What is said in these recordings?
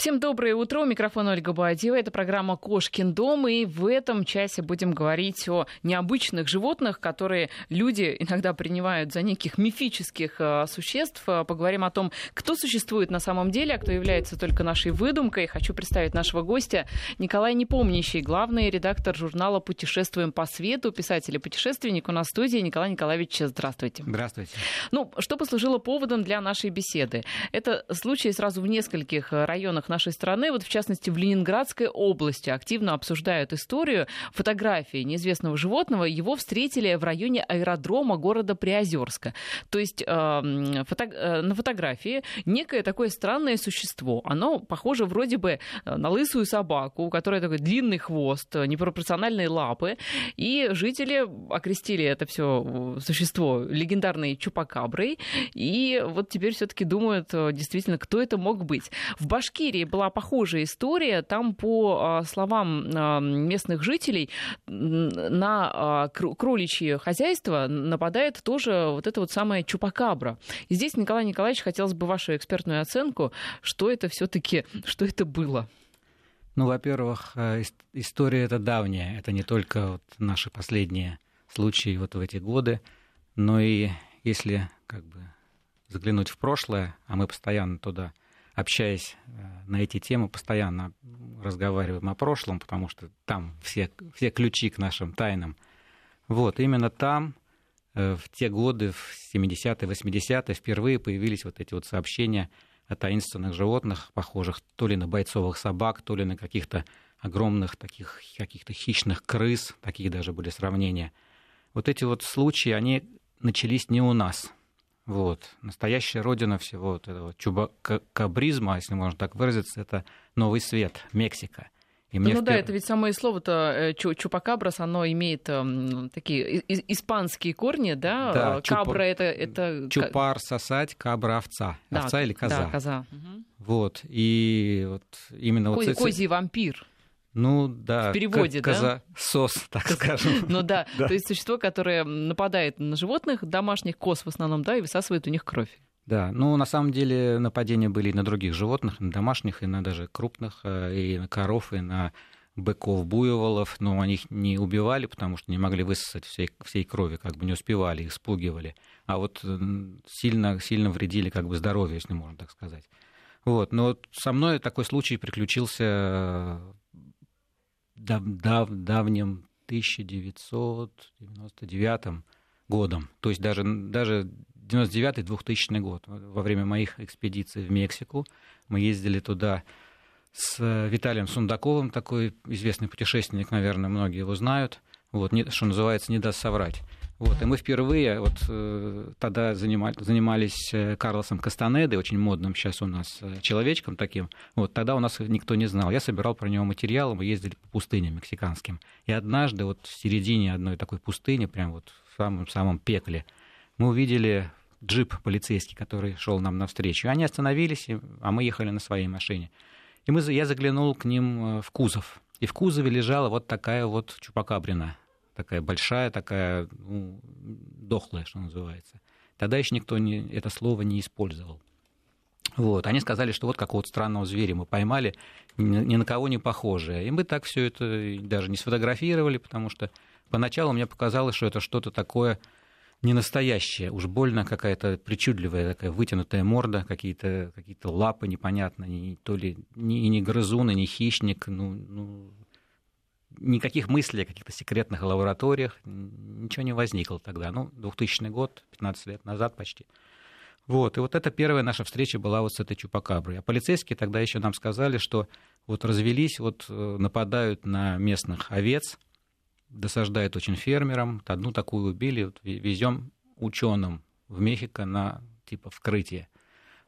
Всем доброе утро. Микрофон Ольга Баадева. Это программа «Кошкин дом». И в этом часе будем говорить о необычных животных, которые люди иногда принимают за неких мифических э, существ. Поговорим о том, кто существует на самом деле, а кто является только нашей выдумкой. Хочу представить нашего гостя Николай Непомнящий, главный редактор журнала «Путешествуем по свету», писатель и путешественник у нас в студии. Николай Николаевич, здравствуйте. Здравствуйте. Ну, что послужило поводом для нашей беседы? Это случай сразу в нескольких районах нашей страны, вот в частности в Ленинградской области, активно обсуждают историю фотографии неизвестного животного. Его встретили в районе аэродрома города Приозерска. То есть э, фото, э, на фотографии некое такое странное существо. Оно похоже вроде бы э, на лысую собаку, у которой такой длинный хвост, непропорциональные лапы. И жители окрестили это все существо легендарной чупакаброй. И вот теперь все-таки думают действительно, кто это мог быть. В Башкирии Сибири была похожая история. Там, по а, словам а, местных жителей, на а, кроличье хозяйство нападает тоже вот это вот самое чупакабра. И здесь, Николай Николаевич, хотелось бы вашу экспертную оценку, что это все-таки, что это было. Ну, во-первых, история это давняя. Это не только вот наши последние случаи вот в эти годы, но и если как бы заглянуть в прошлое, а мы постоянно туда общаясь э, на эти темы, постоянно разговариваем о прошлом, потому что там все, все ключи к нашим тайнам. Вот, именно там э, в те годы, в 70-е, 80-е, впервые появились вот эти вот сообщения о таинственных животных, похожих то ли на бойцовых собак, то ли на каких-то огромных таких каких-то хищных крыс, такие даже были сравнения. Вот эти вот случаи, они начались не у нас, вот. Настоящая родина всего вот этого чубакабризма, если можно так выразиться, это Новый Свет, Мексика. И мне ну впер... да, это ведь самое слово-то э, чупакабрас, оно имеет э, такие испанские корни, да? да Кабра чупа... это, это... Чупар сосать, кабра овца. Да, овца или коза. Да, коза. Угу. Вот. И вот именно Коз... вот... Козий вампир. Ну да. В переводе, да? Сос, так скажем. Ну да, то есть существо, которое нападает на животных, домашних коз в основном, да, и высасывает у них кровь. Да, ну на самом деле нападения были и на других животных, на домашних, и на даже крупных, э, и на коров, и на быков, буйволов, но они их не убивали, потому что не могли высосать всей, всей крови, как бы не успевали, их спугивали. А вот сильно, сильно вредили как бы здоровью, если можно так сказать. Вот. Но вот со мной такой случай приключился дав, дав, давнем 1999 годом. То есть даже, даже 99-2000 год. Во время моих экспедиций в Мексику мы ездили туда с Виталием Сундаковым, такой известный путешественник, наверное, многие его знают. Вот, не, что называется, не даст соврать. Вот, и мы впервые вот э, тогда занимали, занимались э, Карлосом Кастанедой, очень модным сейчас у нас э, человечком таким. Вот, тогда у нас никто не знал. Я собирал про него материалы, мы ездили по пустыням мексиканским. И однажды вот в середине одной такой пустыни, прям вот в самом-самом пекле, мы увидели джип полицейский, который шел нам навстречу. Они остановились, а мы ехали на своей машине. И мы, я заглянул к ним в кузов. И в кузове лежала вот такая вот чупакабрина такая большая, такая ну, дохлая, что называется. Тогда еще никто не, это слово не использовал. Вот. Они сказали, что вот какого-то странного зверя мы поймали, ни на кого не похожее. И мы так все это даже не сфотографировали, потому что поначалу мне показалось, что это что-то такое не настоящее, уж больно какая-то причудливая такая вытянутая морда, какие-то какие лапы непонятные, то ли ни, ни грызун, ни хищник, ну, ну никаких мыслей о каких-то секретных лабораториях, ничего не возникло тогда. Ну, 2000 год, 15 лет назад почти. Вот, и вот эта первая наша встреча была вот с этой чупакаброй. А полицейские тогда еще нам сказали, что вот развелись, вот э, нападают на местных овец, досаждают очень фермерам, одну такую убили, вот везем ученым в Мехико на типа вскрытие.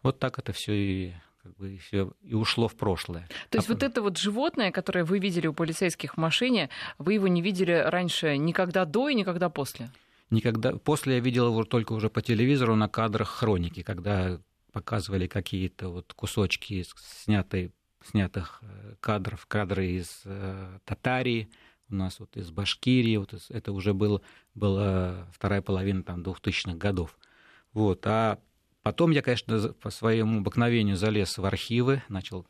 Вот так это все и как бы все и ушло в прошлое. То есть а вот это вот животное, которое вы видели у полицейских в машине, вы его не видели раньше никогда до и никогда после? Никогда. После я видел его только уже по телевизору на кадрах хроники, когда показывали какие-то вот кусочки снятые, снятых э, кадров, кадры из э, Татарии, у нас вот из Башкирии, вот это уже было, была вторая половина там, 2000-х годов. Вот. А Потом я, конечно, по своему обыкновению залез в архивы, начал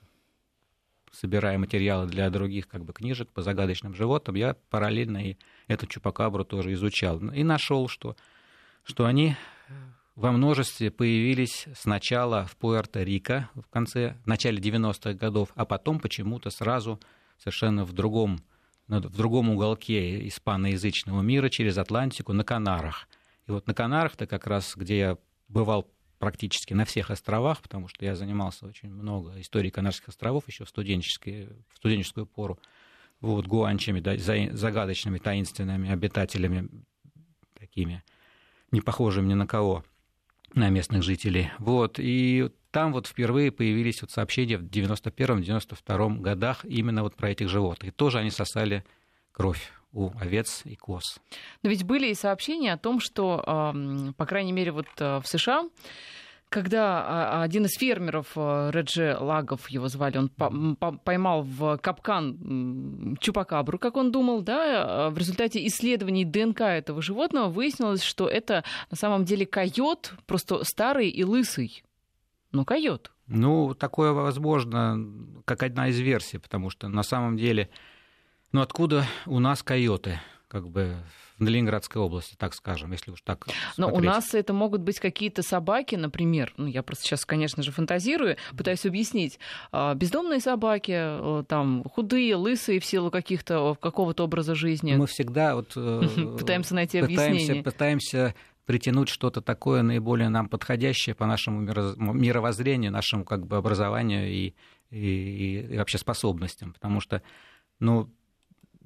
собирая материалы для других как бы, книжек по загадочным животным, я параллельно и эту чупакабру тоже изучал. И нашел, что, что они во множестве появились сначала в Пуэрто-Рико в конце, в начале 90-х годов, а потом почему-то сразу совершенно в другом, в другом уголке испаноязычного мира через Атлантику на Канарах. И вот на Канарах-то как раз, где я бывал практически на всех островах, потому что я занимался очень много историей Канарских островов еще в, студенческие, в студенческую пору, вот, гуанчами, да, загадочными, таинственными обитателями, такими, не похожими ни на кого на местных жителей. Вот, и там вот впервые появились вот сообщения в 91-92 годах именно вот про этих животных. И тоже они сосали кровь у овец и коз. Но ведь были и сообщения о том, что, по крайней мере, вот э, в США когда а, один из фермеров э, Реджи Лагов, его звали, он поймал в капкан чупакабру, как он думал, да, э, в результате исследований ДНК этого животного выяснилось, что это на самом деле койот, просто старый и лысый. Ну, койот. Ну, такое возможно, как одна из версий, потому что на самом деле, ну, откуда у нас койоты? Как бы в Ленинградской области, так скажем, если уж так Но смотреть. у нас это могут быть какие-то собаки, например, ну, я просто сейчас, конечно же, фантазирую, пытаюсь объяснить. А, бездомные собаки, э, там, худые, лысые в силу каких-то, какого-то образа жизни. Мы всегда вот... Э, пытаемся найти объяснение. Пытаемся притянуть что-то такое наиболее нам подходящее по нашему мировоззрению, нашему как бы образованию и, и, и вообще способностям. Потому что, ну,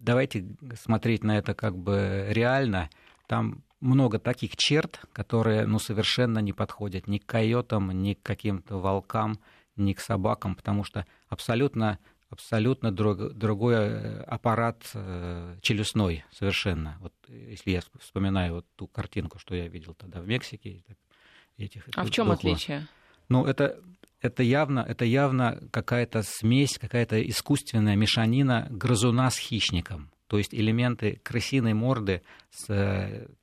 давайте смотреть на это как бы реально. Там много таких черт, которые ну, совершенно не подходят ни к койотам, ни к каким-то волкам, ни к собакам, потому что абсолютно, абсолютно друг, другой э, аппарат э, челюстной совершенно. Вот если я вспоминаю вот ту картинку, что я видел тогда в Мексике. Этих, а в чем отличие? Ну, это это явно, это явно какая-то смесь, какая-то искусственная мешанина грызуна с хищником. То есть элементы крысиной морды с,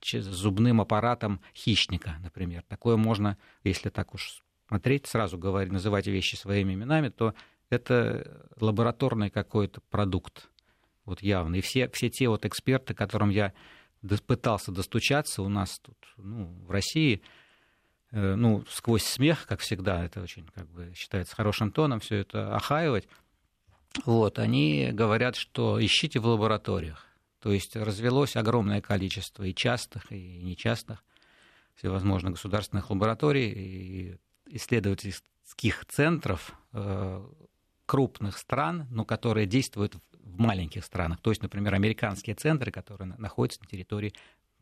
с зубным аппаратом хищника, например. Такое можно, если так уж смотреть, сразу говорить, называть вещи своими именами, то это лабораторный какой-то продукт. Вот явно. И все, все те вот эксперты, которым я пытался достучаться у нас тут, ну, в России, Э, ну, сквозь смех, как всегда, это очень, как бы, считается хорошим тоном, все это охаивать, вот, они говорят, что ищите в лабораториях. То есть развелось огромное количество и частных, и нечастных, всевозможных государственных лабораторий и исследовательских центров э, крупных стран, но которые действуют в маленьких странах. То есть, например, американские центры, которые находятся на территории,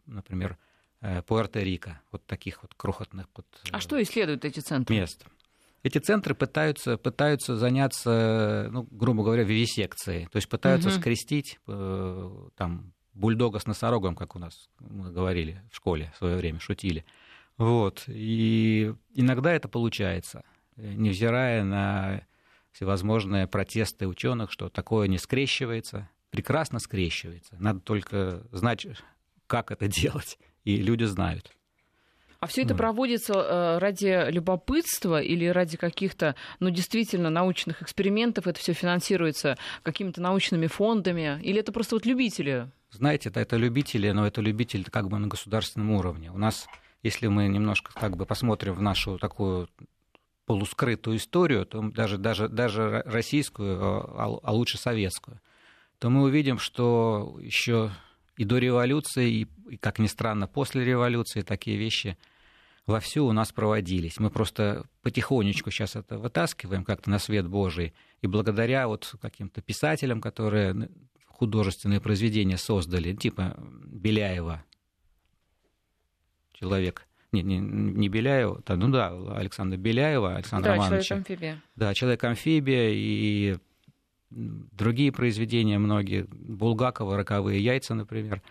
например, Э, Пуэрто-Рико, вот таких вот крохотных вот А э, что исследуют эти центры? Мест. Эти центры пытаются, пытаются заняться, ну, грубо говоря, вивисекцией, то есть пытаются угу. скрестить э, там, бульдога с носорогом, как у нас мы говорили в школе в свое время, шутили. Вот. И иногда это получается, невзирая на всевозможные протесты ученых, что такое не скрещивается, прекрасно скрещивается. Надо только знать, как это делать и люди знают. А все это проводится э, ради любопытства или ради каких-то, ну, действительно, научных экспериментов? Это все финансируется какими-то научными фондами? Или это просто вот любители? Знаете, это, это любители, но это любители как бы на государственном уровне. У нас, если мы немножко как бы посмотрим в нашу такую полускрытую историю, то даже, даже, даже российскую, а, а лучше советскую, то мы увидим, что еще и до революции, и, как ни странно, после революции такие вещи вовсю у нас проводились. Мы просто потихонечку сейчас это вытаскиваем как-то на свет Божий. И благодаря вот каким-то писателям, которые художественные произведения создали, типа Беляева, человек, не, не, не Беляева, да, ну да, Александра Беляева, Александра да, Романовича. Человек-амфибия. Да, Человек-амфибия, и другие произведения многие, Булгакова «Роковые яйца», например.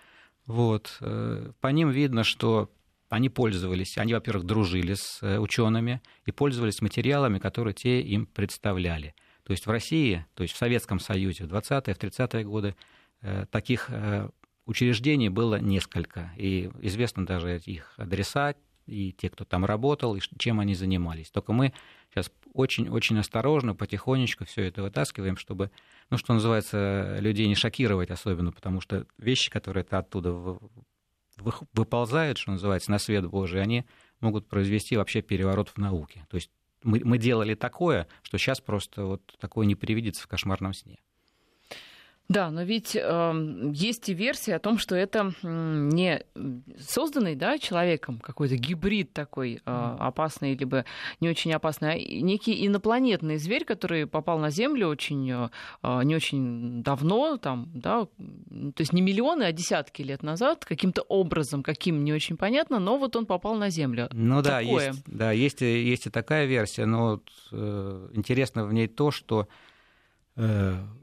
Вот. Э, по ним видно, что они пользовались, они, во-первых, дружили с э, учеными и пользовались материалами, которые те им представляли. То есть в России, то есть в Советском Союзе в 20-е, в 30-е годы э, таких учреждений было несколько, и известно даже их адреса, и те, кто там работал, и чем они занимались. Только мы сейчас очень-очень осторожно, потихонечку все это вытаскиваем, чтобы, ну, что называется, людей не шокировать особенно, потому что вещи, которые это оттуда выползают, что называется, на свет Божий, они могут произвести вообще переворот в науке. То есть мы, мы делали такое, что сейчас просто вот такое не привидится в кошмарном сне. Да, но ведь э, есть и версия о том, что это не созданный да, человеком какой-то гибрид такой э, опасный, либо не очень опасный, а некий инопланетный зверь, который попал на Землю очень, э, не очень давно, там, да, то есть не миллионы, а десятки лет назад, каким-то образом, каким не очень понятно, но вот он попал на Землю. Ну да, есть, да есть, есть и такая версия, но э, интересно в ней то, что Э,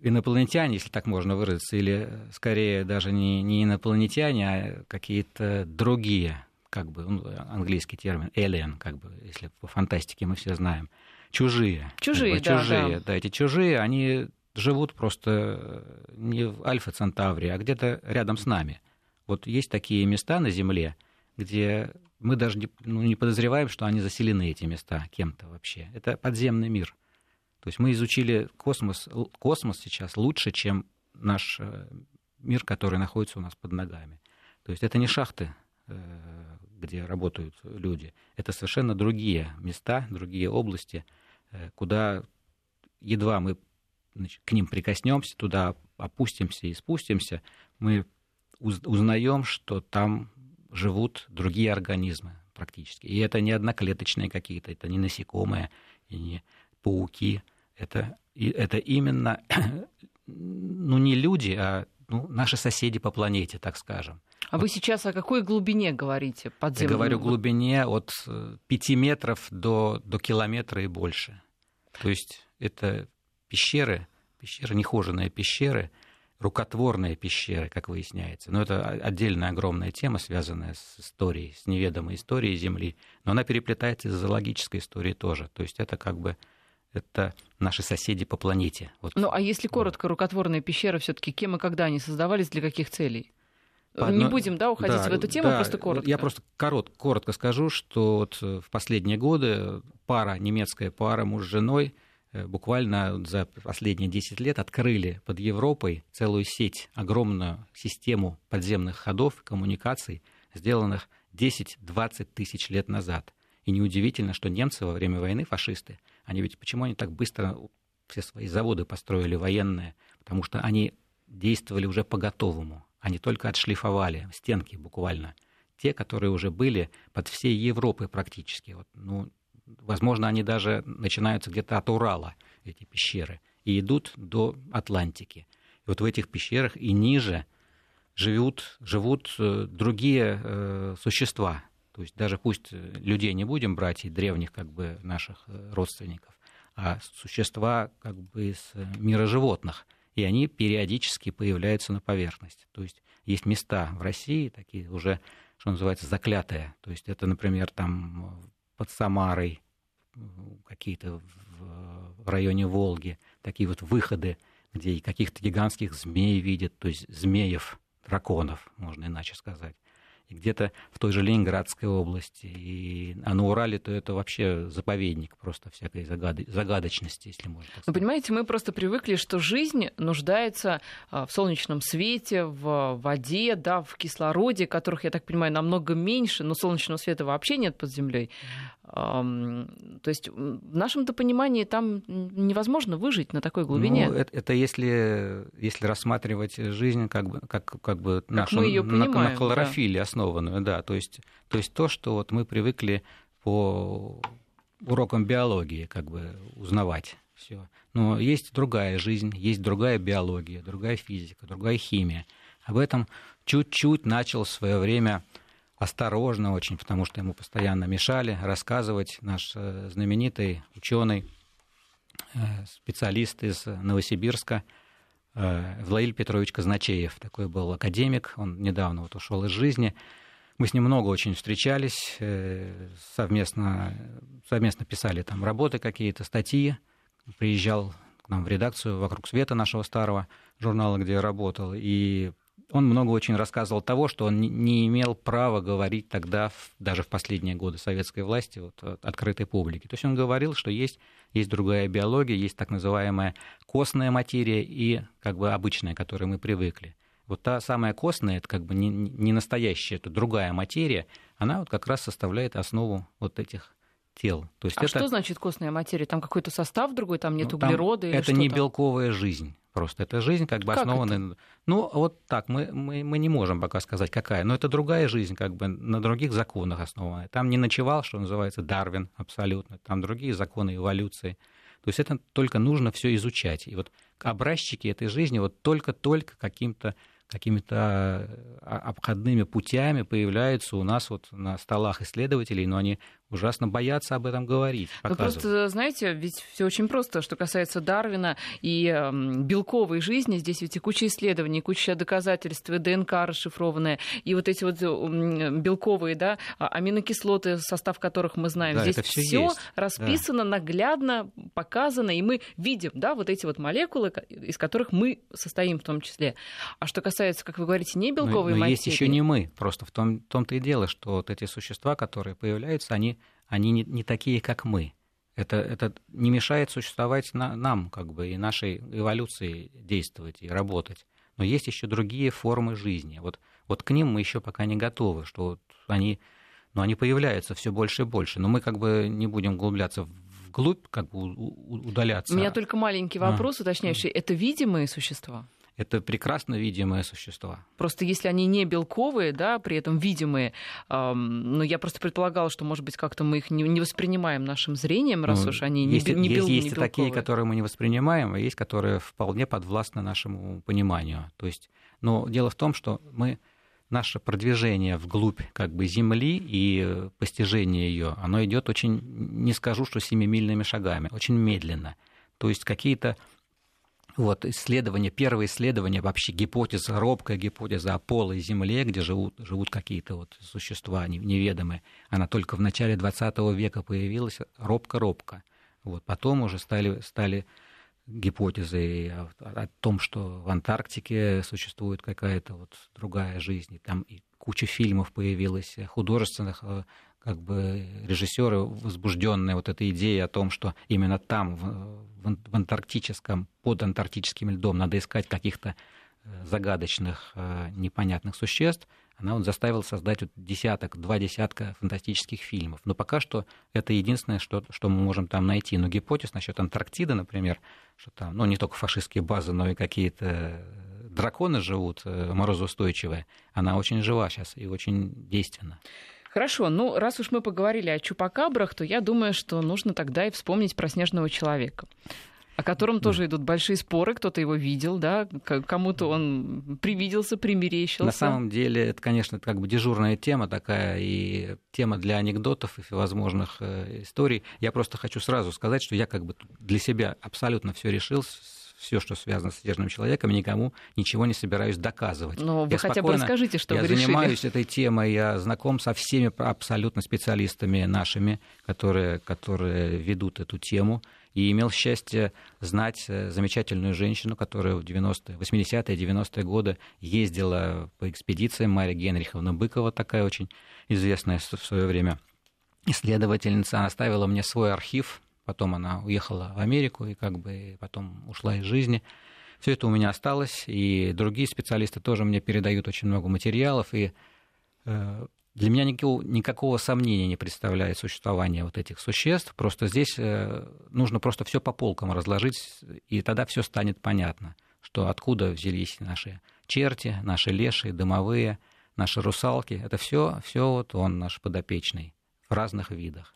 инопланетяне, если так можно выразиться, или скорее даже не, не инопланетяне, а какие-то другие, как бы ну, английский термин alien, как бы, если по фантастике мы все знаем, чужие. Чужие, как бы, да, чужие, да. да. Эти чужие, они живут просто не в Альфа-Центавре, а где-то рядом с нами. Вот есть такие места на Земле, где мы даже не, ну, не подозреваем, что они заселены, эти места, кем-то вообще. Это подземный мир. То есть мы изучили космос, космос сейчас лучше, чем наш э, мир, который находится у нас под ногами. То есть это не шахты, э, где работают люди, это совершенно другие места, другие области, э, куда едва мы значит, к ним прикоснемся, туда опустимся и спустимся, мы узнаем, что там живут другие организмы практически. И это не одноклеточные какие-то, это не насекомые и не пауки, это, это именно, ну, не люди, а ну, наши соседи по планете, так скажем. А вот. вы сейчас о какой глубине говорите подземной? Я говорю глубине от 5 э, метров до, до километра и больше. То есть это пещеры, пещеры, нехоженные пещеры, рукотворные пещеры, как выясняется. Но это отдельная огромная тема, связанная с историей, с неведомой историей Земли. Но она переплетается с зоологической историей тоже. То есть это как бы это наши соседи по планете. Вот. Ну, а если коротко, рукотворные пещеры все-таки кем и когда они создавались, для каких целей? По, Не будем, да, уходить да, в эту тему, да, просто коротко. Я просто корот, коротко скажу, что вот в последние годы пара, немецкая пара, муж с женой, э, буквально за последние 10 лет открыли под Европой целую сеть, огромную систему подземных ходов, коммуникаций, сделанных 10-20 тысяч лет назад. И неудивительно, что немцы во время войны, фашисты, они ведь почему они так быстро все свои заводы построили военные? Потому что они действовали уже по готовому. Они только отшлифовали стенки буквально. Те, которые уже были под всей Европой практически. Вот, ну, возможно, они даже начинаются где-то от Урала, эти пещеры, и идут до Атлантики. И вот в этих пещерах и ниже живут, живут э, другие э, существа, то есть даже пусть э, людей не будем брать и древних как бы наших э, родственников, а существа как бы из э, мира животных. И они периодически появляются на поверхности. То есть есть места в России такие уже, что называется, заклятые. То есть это, например, там под Самарой, какие-то в районе Волги, такие вот выходы, где каких-то гигантских змей видят, то есть змеев, драконов, можно иначе сказать и где-то в той же Ленинградской области. И, а на Урале то это вообще заповедник просто всякой загад... загадочности, если можно так сказать. Вы понимаете, мы просто привыкли, что жизнь нуждается а, в солнечном свете, в воде, да, в кислороде, которых, я так понимаю, намного меньше, но солнечного света вообще нет под землей. То есть в нашем-то понимании там невозможно выжить на такой глубине. Ну, это, это если, если рассматривать жизнь как бы, как, как бы как нашу, мы понимаем, на, на хлорофиле да. основанную, да, то есть, то есть то, что вот мы привыкли по урокам биологии как бы узнавать все. Но есть другая жизнь, есть другая биология, другая физика, другая химия. Об этом чуть-чуть начал в свое время осторожно очень, потому что ему постоянно мешали рассказывать наш э, знаменитый ученый, э, специалист из Новосибирска, э, Влаиль Петрович Казначеев. Такой был академик, он недавно вот ушел из жизни. Мы с ним много очень встречались, совместно, совместно писали там работы какие-то, статьи. Приезжал к нам в редакцию «Вокруг света» нашего старого журнала, где я работал, и он много очень рассказывал того, что он не имел права говорить тогда, даже в последние годы советской власти, вот, открытой публике. То есть он говорил, что есть, есть другая биология, есть так называемая костная материя и как бы обычная, к которой мы привыкли. Вот та самая костная, это как бы не, не настоящая, это другая материя, она вот как раз составляет основу вот этих тел. То есть а это... что значит костная материя? Там какой-то состав другой, там нет ну, углерода? Там это не белковая жизнь. Просто эта жизнь как бы как. Это? Ну, вот так, мы, мы, мы не можем пока сказать, какая, но это другая жизнь, как бы на других законах основана. Там не ночевал, что называется, Дарвин абсолютно, там другие законы эволюции. То есть это только нужно все изучать. И вот образчики этой жизни вот только-только каким-то какими-то а, обходными путями появляются у нас вот на столах исследователей, но они ужасно боятся об этом говорить. Ну просто, знаете, ведь все очень просто, что касается Дарвина и белковой жизни. Здесь ведь и куча исследований, куча доказательств, и ДНК расшифрованная, и вот эти вот белковые, да, а, аминокислоты, состав которых мы знаем. Да, Здесь все расписано, да. наглядно показано, и мы видим, да, вот эти вот молекулы, из которых мы состоим в том числе. А что касается, как вы говорите, не белковой но, но материи... есть еще не мы. Просто в том, том-то и дело, что вот эти существа, которые появляются, они они не, не такие, как мы. Это, это не мешает существовать на, нам, как бы, и нашей эволюции действовать и работать. Но есть еще другие формы жизни. Вот, вот к ним мы еще пока не готовы, что вот они, ну, они появляются все больше и больше. Но мы как бы не будем углубляться вглубь, как бы удаляться. У меня только маленький вопрос, а. уточняющий. Это видимые существа? Это прекрасно видимые существа. Просто если они не белковые, да, при этом видимые, эм, ну, я просто предполагала, что, может быть, как-то мы их не, не воспринимаем нашим зрением, раз ну, уж они есть, не, не, бел, есть, не белковые. такие, которые мы не воспринимаем, а есть, которые вполне подвластны нашему пониманию. То есть, но дело в том, что мы наше продвижение вглубь как бы Земли и постижение ее, оно идет очень, не скажу, что семимильными шагами, очень медленно. То есть какие-то вот, исследования, первые исследования, вообще гипотеза, робкая гипотеза о полой Земле, где живут, живут какие-то вот существа неведомые, она только в начале 20 века появилась, робко-робко. Вот, потом уже стали, стали гипотезы о, о том, что в Антарктике существует какая-то вот другая жизнь, и там и куча фильмов появилась, художественных э, как бы режиссеры, возбужденные вот этой идеей о том, что именно там, в, в антарктическом, под антарктическим льдом, надо искать каких-то э, загадочных, э, непонятных существ, она вот заставила создать вот десяток, два десятка фантастических фильмов. Но пока что это единственное, что, что мы можем там найти. Но гипотез насчет Антарктиды, например, что там, ну, не только фашистские базы, но и какие-то драконы живут, э, морозоустойчивые, она очень жива сейчас и очень действенна. Хорошо, ну раз уж мы поговорили о чупакабрах, то я думаю, что нужно тогда и вспомнить про снежного человека о котором тоже идут большие споры, кто-то его видел, да, кому-то он привиделся, примерещился. На самом деле, это, конечно, как бы дежурная тема такая, и тема для анекдотов и всевозможных э, историй. Я просто хочу сразу сказать, что я как бы для себя абсолютно все решил все, что связано с снежным человеком, никому ничего не собираюсь доказывать. Но ну, вы я хотя бы расскажите, что я вы решили. Я занимаюсь этой темой, я знаком со всеми абсолютно специалистами нашими, которые, которые ведут эту тему и имел счастье знать э, замечательную женщину, которая в 90-е, 80-е, 90-е годы ездила по экспедициям, Мария Генриховна Быкова, такая очень известная в свое время исследовательница. Она оставила мне свой архив потом она уехала в Америку и как бы потом ушла из жизни. Все это у меня осталось, и другие специалисты тоже мне передают очень много материалов, и э, для меня никакого, никакого сомнения не представляет существование вот этих существ. Просто здесь э, нужно просто все по полкам разложить, и тогда все станет понятно, что откуда взялись наши черти, наши леши, дымовые, наши русалки. Это все, все вот он наш подопечный в разных видах.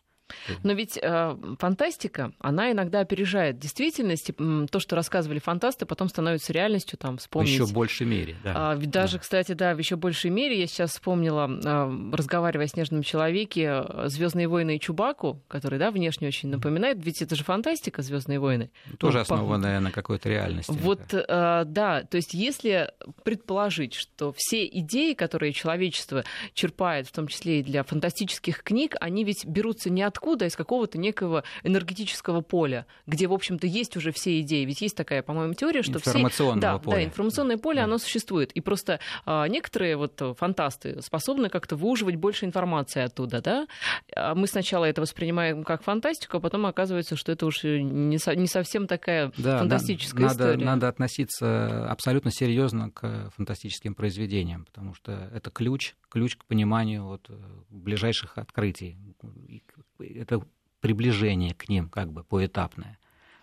Но ведь э, фантастика, она иногда опережает действительность. То, что рассказывали фантасты, потом становится реальностью. Там, вспомнить. В еще большей мере, да. А, даже, да. кстати, да, в еще большей мере. Я сейчас вспомнила, э, разговаривая с нежным человеке, Звездные войны и Чубаку, который, да, внешне очень напоминает. Ведь это же фантастика Звездные войны. Тоже ну, основанная по... на какой-то реальности. Вот, э, да, то есть если предположить, что все идеи, которые человечество черпает, в том числе и для фантастических книг, они ведь берутся не от ниоткуда, из какого-то некого энергетического поля, где, в общем-то, есть уже все идеи. Ведь есть такая, по-моему, теория, что информационное все... да. Да, информационное поле, да. оно существует. И просто а, некоторые вот фантасты способны как-то выуживать больше информации оттуда, да? А мы сначала это воспринимаем как фантастику, а потом оказывается, что это уж не, со, не совсем такая да, фантастическая надо, история. Надо относиться абсолютно серьезно к фантастическим произведениям, потому что это ключ, ключ к пониманию вот ближайших открытий. Это приближение к ним как бы поэтапное.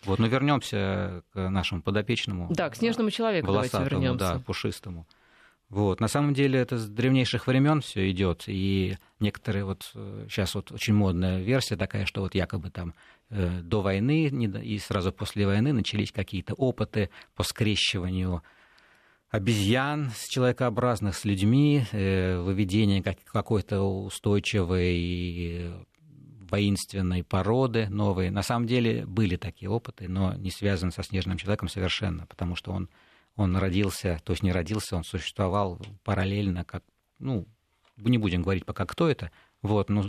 Вот, но вернемся к нашему подопечному. Да, к снежному человеку давайте вернемся. Да, пушистому. Вот. На самом деле это с древнейших времен все идет, и некоторые вот сейчас вот очень модная версия такая, что вот якобы там э, до войны и сразу после войны начались какие-то опыты по скрещиванию обезьян с человекообразных с людьми, э, выведение как, какой-то устойчивой воинственной породы новой. На самом деле были такие опыты, но не связаны со снежным человеком совершенно, потому что он он родился, то есть не родился, он существовал параллельно, как, ну, не будем говорить пока, кто это, вот, но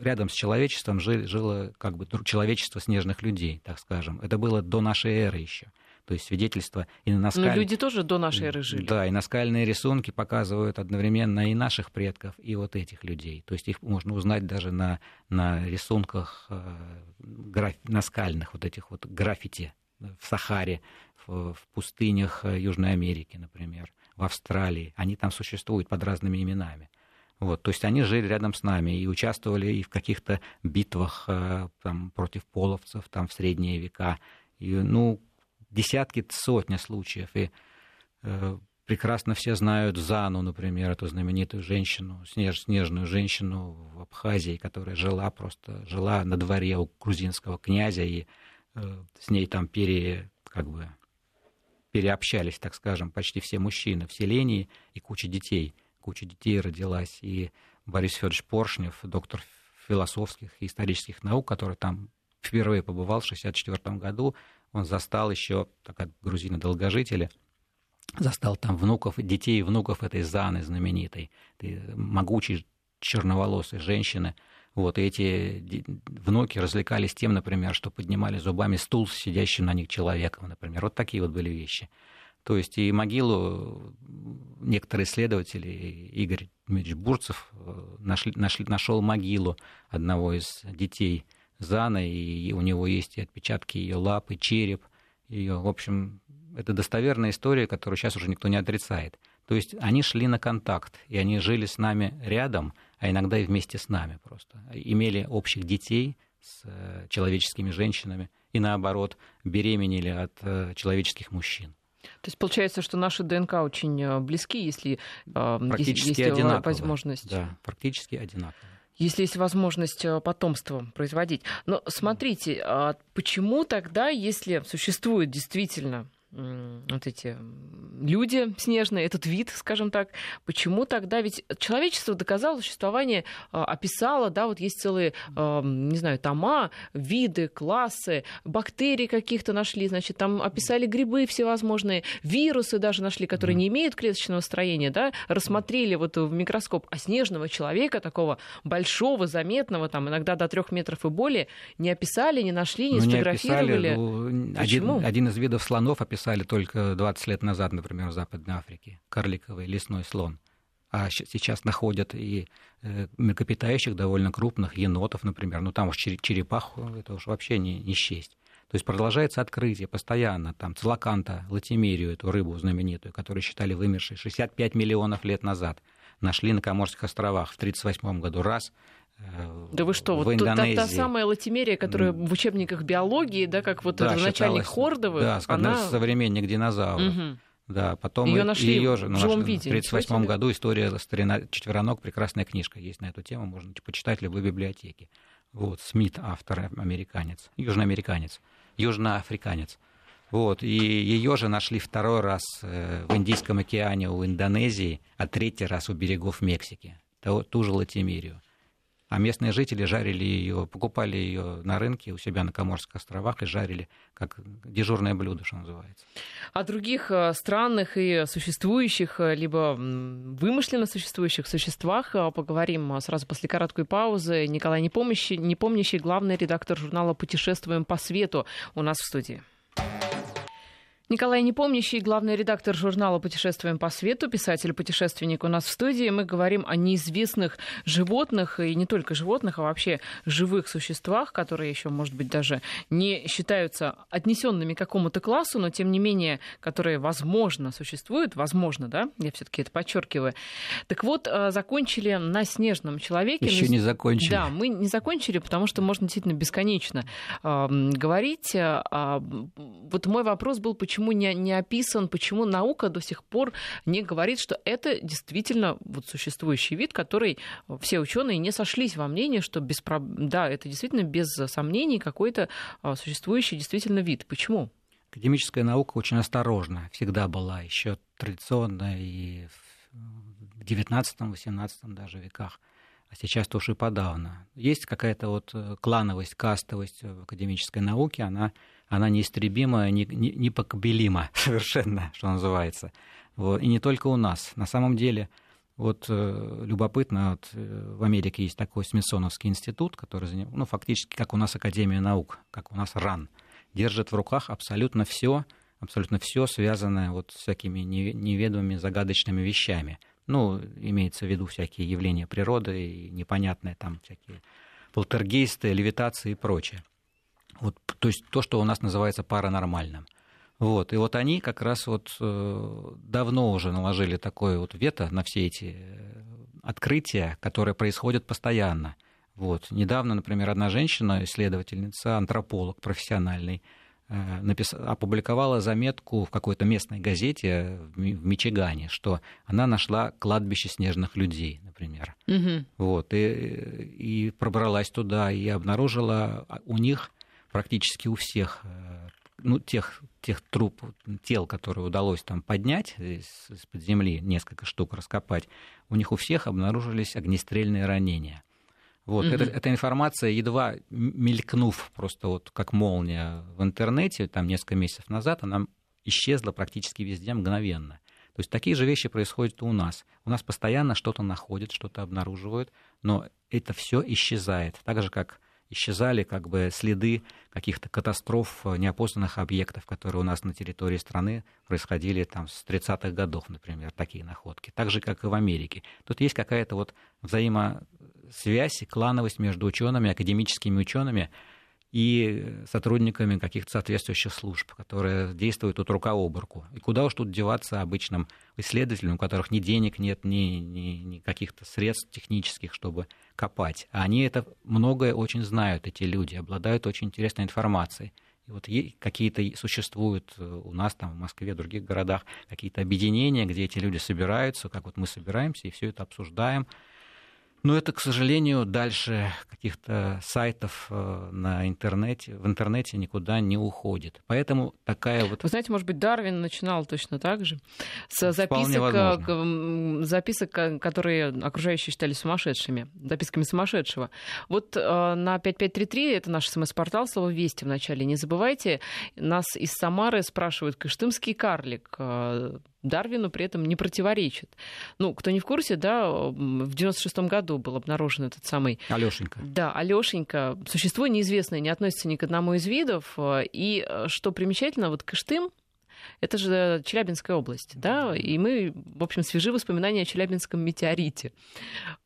рядом с человечеством жили, жило как бы человечество снежных людей, так скажем. Это было до нашей эры еще. То есть свидетельства и на наскаль... Но люди тоже до нашей эры жили. Да, и наскальные рисунки показывают одновременно и наших предков, и вот этих людей. То есть их можно узнать даже на, на рисунках э, граф... наскальных, вот этих вот граффити в Сахаре, в, в пустынях э, Южной Америки, например, в Австралии. Они там существуют под разными именами. Вот, то есть они жили рядом с нами и участвовали и в каких-то битвах э, там, против половцев там, в средние века. И, ну, десятки, сотни случаев. И э, прекрасно все знают Зану, например, эту знаменитую женщину, снеж, снежную женщину в Абхазии, которая жила просто, жила на дворе у грузинского князя, и э, с ней там пере, как бы, переобщались, так скажем, почти все мужчины в селении, и куча детей, куча детей родилась. И Борис Федорович Поршнев, доктор философских и исторических наук, который там впервые побывал в 1964 году, он застал еще, так как грузины-долгожители, застал там внуков, детей и внуков этой Заны знаменитой, могучей черноволосой женщины. Вот, и эти внуки развлекались тем, например, что поднимали зубами стул с сидящим на них человеком, например. Вот такие вот были вещи. То есть и могилу некоторые исследователи, Игорь Дмитриевич Бурцев, э, нашли, нашли, нашел могилу одного из детей Заны, и у него есть и отпечатки ее лапы, череп. Ее, в общем, это достоверная история, которую сейчас уже никто не отрицает. То есть они шли на контакт, и они жили с нами рядом, а иногда и вместе с нами просто. Имели общих детей с э, человеческими женщинами и, наоборот, беременели от э, человеческих мужчин. То есть получается, что наши ДНК очень э, близки, если практически есть, есть возможность. Да, практически одинаковые если есть возможность потомство производить. Но смотрите, а почему тогда, если существует действительно вот эти люди снежные, этот вид, скажем так, почему тогда? Ведь человечество доказало существование, а, описало, да, вот есть целые, не знаю, тома, виды, классы, бактерий каких-то нашли, значит, там описали грибы всевозможные, вирусы даже нашли, которые не имеют клеточного строения, да, рассмотрели вот в микроскоп, а снежного человека такого большого, заметного, там иногда до трех метров и более, не описали, не нашли, не ну, сфотографировали. Не описали, ну, один, один из видов слонов описали описали только 20 лет назад, например, в Западной Африке, карликовый лесной слон. А сейчас находят и э, млекопитающих довольно крупных, енотов, например. Ну, там уж черепаху, это уж вообще не, не счесть. То есть продолжается открытие постоянно. Там целоканта, латимерию, эту рыбу знаменитую, которую считали вымершей 65 миллионов лет назад, нашли на Коморских островах в 1938 году раз – да вы что, вот та, та, самая латимерия, которая в учебниках биологии, да, как вот да, начальник Хордовых, да, она... современник динозавров. Угу. Да, потом ее нашли ее же, в живом виде. В 1938 году история старина четвероног, прекрасная книжка есть на эту тему, можно почитать в любой библиотеке. Вот, Смит, автор, американец, южноамериканец, южноафриканец. Вот, и ее же нашли второй раз э, в Индийском океане у Индонезии, а третий раз у берегов Мексики, ту, ту же латимерию. А местные жители жарили ее, покупали ее на рынке у себя на Коморских островах и жарили как дежурное блюдо, что называется. О других э, странных и существующих, э, либо вымышленно существующих существах э, поговорим сразу после короткой паузы. Николай Непомнящий, Непомнящий главный редактор журнала «Путешествуем по свету» у нас в студии. Николай Непомнящий, главный редактор журнала «Путешествуем по свету», писатель-путешественник у нас в студии. Мы говорим о неизвестных животных, и не только животных, а вообще живых существах, которые еще, может быть, даже не считаются отнесенными к какому-то классу, но, тем не менее, которые, возможно, существуют. Возможно, да? Я все-таки это подчеркиваю. Так вот, э, закончили на снежном человеке. Еще не закончили. Да, мы не закончили, потому что можно действительно бесконечно э, говорить. А, вот мой вопрос был, почему почему не, не описан, почему наука до сих пор не говорит, что это действительно вот существующий вид, который все ученые не сошлись во мнении, что без, да, это действительно без сомнений какой-то а, существующий действительно вид. Почему? Академическая наука очень осторожна, всегда была еще традиционно и в XIX-XVIII даже веках а сейчас-то уж и подавно. Есть какая-то вот э, клановость, кастовость в академической науке, она она неистребима, непокобелима не, не совершенно, что называется. Вот. И не только у нас. На самом деле, вот э, любопытно, вот, э, в Америке есть такой Смитсоновский институт, который, ну, фактически, как у нас Академия наук, как у нас РАН, держит в руках абсолютно все, абсолютно все связанное вот с всякими неведомыми загадочными вещами. Ну, имеется в виду всякие явления природы и непонятные там всякие полтергейсты, левитации и прочее. Вот, то есть то, что у нас называется паранормальным. Вот. И вот они как раз вот э, давно уже наложили такое вот вето на все эти э, открытия, которые происходят постоянно. Вот. Недавно, например, одна женщина, исследовательница, антрополог профессиональный, э, напис... опубликовала заметку в какой-то местной газете в Мичигане, что она нашла кладбище снежных людей, например. Угу. Вот. И, и пробралась туда и обнаружила у них практически у всех э, ну, тех, тех труп, тел, которые удалось там поднять из-под земли, несколько штук раскопать, у них у всех обнаружились огнестрельные ранения. Вот, mm-hmm. это, эта информация, едва мелькнув просто вот как молния в интернете, там несколько месяцев назад, она исчезла практически везде мгновенно. То есть такие же вещи происходят и у нас. У нас постоянно что-то находят, что-то обнаруживают, но это все исчезает. Так же, как исчезали как бы следы каких-то катастроф э, неопознанных объектов, которые у нас на территории страны происходили там с 30-х годов, например, такие находки. Так же, как и в Америке. Тут есть какая-то вот взаимосвязь и клановость между учеными, академическими учеными, и сотрудниками каких-то соответствующих служб, которые действуют тут рука об руку. И куда уж тут деваться обычным исследователям, у которых ни денег нет, ни, ни, ни каких-то средств технических, чтобы копать. А они это многое очень знают, эти люди, обладают очень интересной информацией. И вот какие-то существуют э, у нас там в Москве, в других городах, какие-то объединения, где эти люди собираются, как вот мы собираемся и все это обсуждаем, но это, к сожалению, дальше каких-то сайтов э, на интернете, в интернете никуда не уходит. Поэтому такая вот... Вы знаете, может быть, Дарвин начинал точно так же. С записок, э, записок, которые окружающие считали сумасшедшими, записками сумасшедшего. Вот э, на 5533, это наш смс-портал, слово «Вести» в начале. Не забывайте, нас из Самары спрашивают, Кыштымский карлик Дарвину при этом не противоречит. Ну, кто не в курсе, да, в 96 году был обнаружен этот самый... Алёшенька. Да, Алёшенька. Существо неизвестное, не относится ни к одному из видов. И что примечательно, вот Кыштым, это же Челябинская область, да, и мы, в общем, свежи воспоминания о Челябинском метеорите.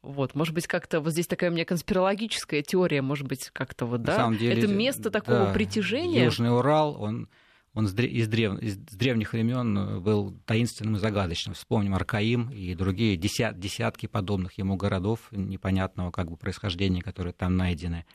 Вот, может быть, как-то вот здесь такая у меня конспирологическая теория, может быть, как-то вот, да, деле, это место такого да, притяжения. Южный Урал, он он из, древ... из древних времен э, был таинственным и загадочным. Вспомним Аркаим и другие десят... десятки подобных ему городов непонятного как бы происхождения, которые там найдены.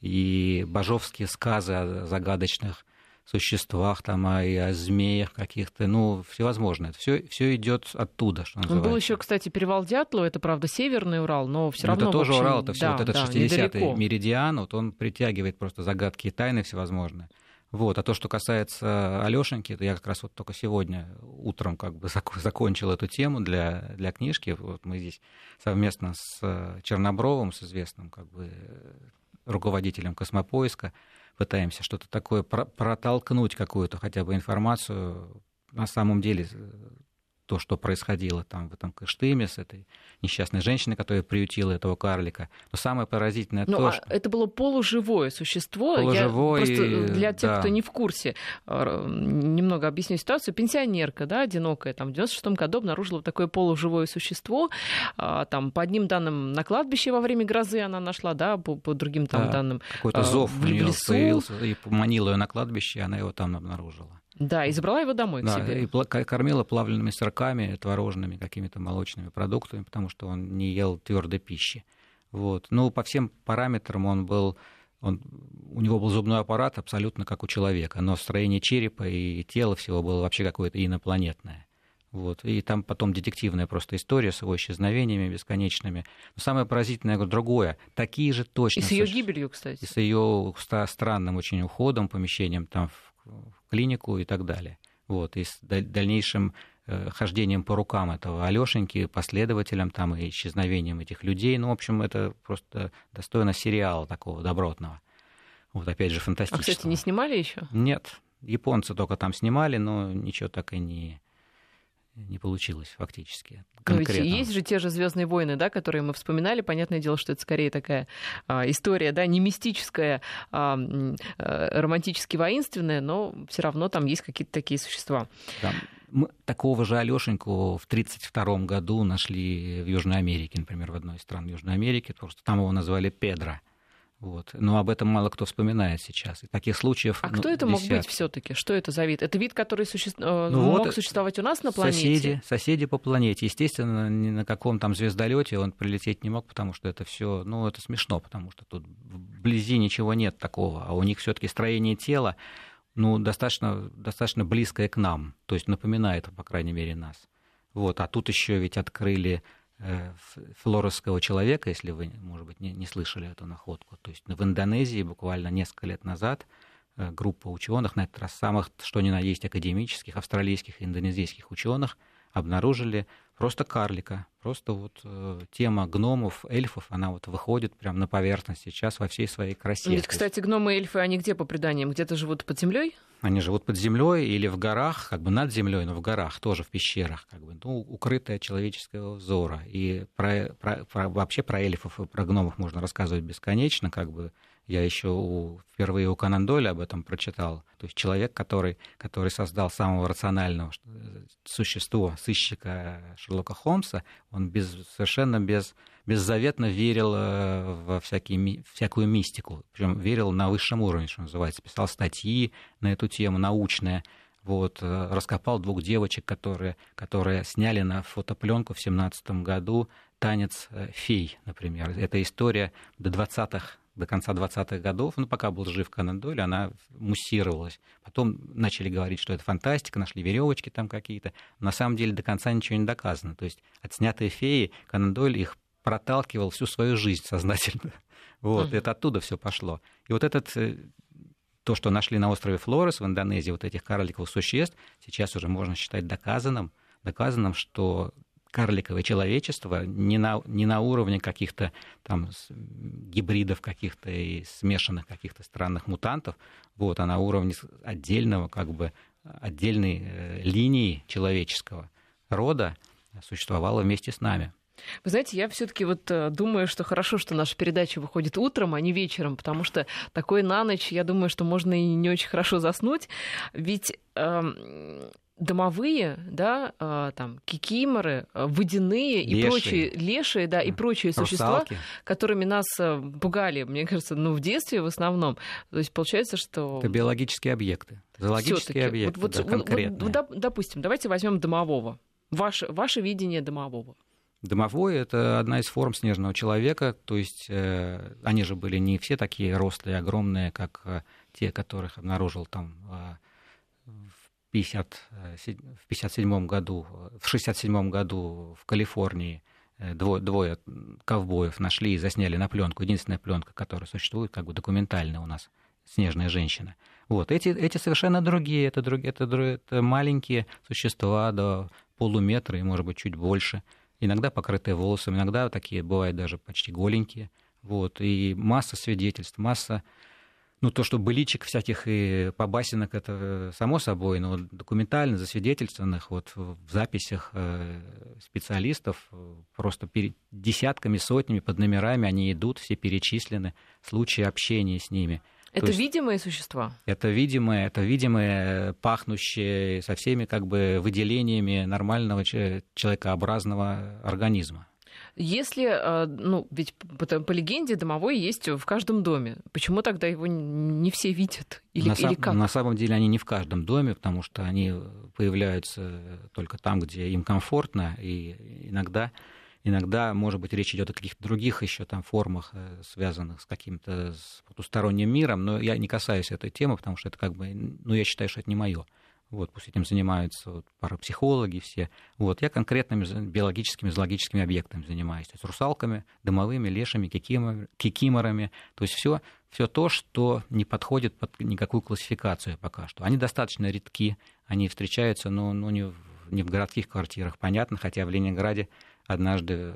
И божовские сказы о загадочных существах, там, а и о змеях каких-то, ну, всевозможное. Все, все идет оттуда, что называется. Был еще, кстати, перевал Дятлова, это, правда, Северный Урал, но все равно... Это тоже общем, Урал, это все да, вот этот да, 60-й меридиан, вот он притягивает просто загадки и тайны всевозможные. Вот. А то, что касается Алешеньки, я как раз вот только сегодня утром как бы закончил эту тему для, для книжки. Вот мы здесь совместно с Чернобровым, с известным как бы руководителем космопоиска, пытаемся что-то такое протолкнуть, какую-то хотя бы информацию на самом деле то, что происходило там в этом Кыштыме с этой несчастной женщиной, которая приютила этого карлика. Но самое поразительное ну, то, а что... Это было полуживое существо. Полуживое, Я просто для тех, да. кто не в курсе, э, немного объясню ситуацию. Пенсионерка, да, одинокая, там в 96 году обнаружила такое полуживое существо. А, там, по одним данным, на кладбище во время грозы она нашла, да, по, по другим там да, данным. Какой-то а, зов в, нее лесу. появился и поманил ее на кладбище, и она его там обнаружила. Да, и забрала его домой да, к себе. и кормила плавленными сырками, творожными какими-то молочными продуктами, потому что он не ел твердой пищи. Вот. Ну, по всем параметрам он был он, у него был зубной аппарат абсолютно как у человека, но строение черепа и тела всего было вообще какое-то инопланетное. Вот. И там потом детективная просто история с его исчезновениями бесконечными. Но самое поразительное другое. Такие же точно... И с ее гибелью, кстати. И с ее странным очень уходом, помещением там в в клинику и так далее. Вот, и с дальнейшим э, хождением по рукам этого Алешеньки, последователям там и исчезновением этих людей. Ну, в общем, это просто достойно сериала такого добротного. Вот опять же фантастического. А, кстати, не снимали еще? Нет, японцы только там снимали, но ничего так и не не получилось фактически. Конкретно. ведь есть же те же Звездные войны, да, которые мы вспоминали. Понятное дело, что это скорее такая а, история, да, не мистическая, а, а, романтически воинственная, но все равно там есть какие-то такие существа. Да. Мы такого же Алешеньку в 1932 году нашли в Южной Америке, например, в одной из стран Южной Америки, потому что там его назвали Педро. Вот. Но об этом мало кто вспоминает сейчас. И таких случаев. А ну, кто это десятки. мог быть все-таки? Что это за вид? Это вид, который суще... ну, мог вот существовать у нас на планете? Соседи, соседи по планете. Естественно, ни на каком там звездолете он прилететь не мог, потому что это все, ну, это смешно, потому что тут вблизи ничего нет такого. А у них все-таки строение тела, ну, достаточно, достаточно близкое к нам. То есть напоминает, по крайней мере, нас. Вот. А тут еще ведь открыли Э, флоровского человека, если вы, может быть, не, не слышали эту находку. То есть в Индонезии буквально несколько лет назад э, группа ученых, на этот раз самых, что ни на есть, академических, австралийских и индонезийских ученых, обнаружили просто карлика. Просто вот э, тема гномов, эльфов, она вот выходит прямо на поверхность сейчас во всей своей красе. Ведь, кстати, гномы и эльфы, они где по преданиям? Где-то живут под землей? Они живут под землей или в горах, как бы над землей, но в горах, тоже в пещерах, как бы, ну, укрытые от человеческого взора. И про, про, про, вообще про эльфов и про гномов можно рассказывать бесконечно, как бы я еще у, впервые у Конан Дойля об этом прочитал. То есть человек, который, который создал самого рационального существа, сыщика Шерлока Холмса, он без, совершенно без, беззаветно верил э, во всякие, всякую мистику. Причем верил на высшем уровне, что называется. Писал статьи на эту тему, научные. Вот, э, раскопал двух девочек, которые, которые сняли на фотопленку в 17 году танец э, фей, например. Это история до 20-х до конца 20-х годов, ну, пока был жив Конан Дойль, она муссировалась. Потом начали говорить, что это фантастика, нашли веревочки там какие-то. На самом деле до конца ничего не доказано. То есть отснятые феи, Конан Дойль их проталкивал всю свою жизнь сознательно. Вот, uh-huh. это оттуда все пошло. И вот этот э, то, что нашли на острове Флорес в Индонезии, вот этих карликовых существ, сейчас уже можно считать доказанным, доказанным, что карликовое человечество не на, не на уровне каких-то там гибридов каких-то и смешанных каких-то странных мутантов, вот, а на уровне отдельного, как бы, отдельной э, линии человеческого рода существовало вместе с нами. Вы знаете, я все-таки вот э, думаю, что хорошо, что наша передача выходит утром, а не вечером, потому что такой на ночь, я думаю, что можно и не очень хорошо заснуть. Ведь э, домовые, да, а, там, кикиморы, а, водяные и прочие лешие, да, и прочие Русалки. существа, которыми нас а, пугали, мне кажется, ну, в детстве в основном. То есть получается, что... Это биологические объекты, зоологические объекты, вот, да, вот, вот, допустим, давайте возьмем домового. Ваше, ваше видение домового. Домовой — это одна из форм снежного человека, то есть э, они же были не все такие рослые, огромные, как э, те, которых обнаружил там э, 50, э, в 57 году, в 67 году в Калифорнии э, двое, двое ковбоев нашли и засняли на пленку. Единственная пленка, которая существует, как бы документальная у нас, «Снежная женщина». Вот. Эти, эти совершенно другие, это, друг, это, это маленькие существа до полуметра и, может быть, чуть больше. Иногда покрытые волосом, иногда такие бывают даже почти голенькие. Вот. И масса свидетельств, масса ну, то, что быличек всяких и побасенок, это само собой, но документально засвидетельствованных вот в записях э, специалистов э, просто перед десятками, сотнями под номерами они идут, все перечислены, случаи общения с ними. Это есть, видимые существа? Это видимые, это видимые, пахнущие со всеми как бы выделениями нормального человекообразного организма. Если, э, ну, ведь по, по легенде домовой есть в каждом доме, почему тогда его не все видят? Или, на, или как? на самом деле они не в каждом доме, потому что они появляются только там, где им комфортно, и иногда Иногда, может быть, речь идет о каких-то других еще там формах, э, связанных с каким-то потусторонним миром, но я не касаюсь этой темы, потому что это как бы, ну, я считаю, что это не мое. Вот, пусть этим занимаются вот, парапсихологи все. Вот, я конкретными биологическими, зоологическими объектами занимаюсь. То есть русалками, дымовыми, лешами, кикиморами. То есть все, все то, что не подходит под никакую классификацию пока что. Они достаточно редки, они встречаются, но, но не, в, не в городских квартирах, понятно, хотя в Ленинграде однажды,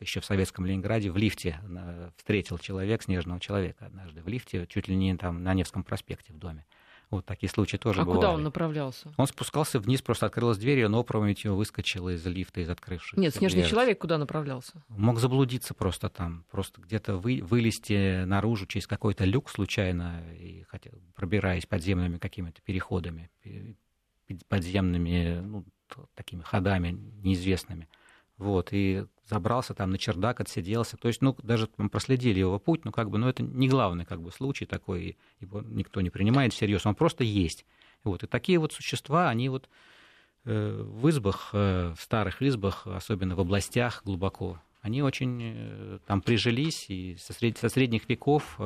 еще в советском Ленинграде, в лифте э, встретил человек, снежного человека однажды в лифте, чуть ли не там на Невском проспекте в доме. Вот такие случаи тоже а бывали. куда он направлялся? Он спускался вниз, просто открылась дверь, и он опрометью выскочил из лифта, из открывшихся Нет, снежный дверц. человек куда направлялся? Мог заблудиться просто там, просто где-то вы, вылезти наружу через какой-то люк случайно, и хотя, пробираясь подземными какими-то переходами, подземными ну, такими ходами неизвестными. Вот, и забрался там на чердак, отсиделся. То есть, ну, даже там, проследили его путь, но как бы, ну, это не главный как бы случай такой, его никто не принимает всерьез, он просто есть. Вот, и такие вот существа, они вот э, в избах, э, в старых избах, особенно в областях глубоко, они очень э, там прижились, и со, сред... со средних веков,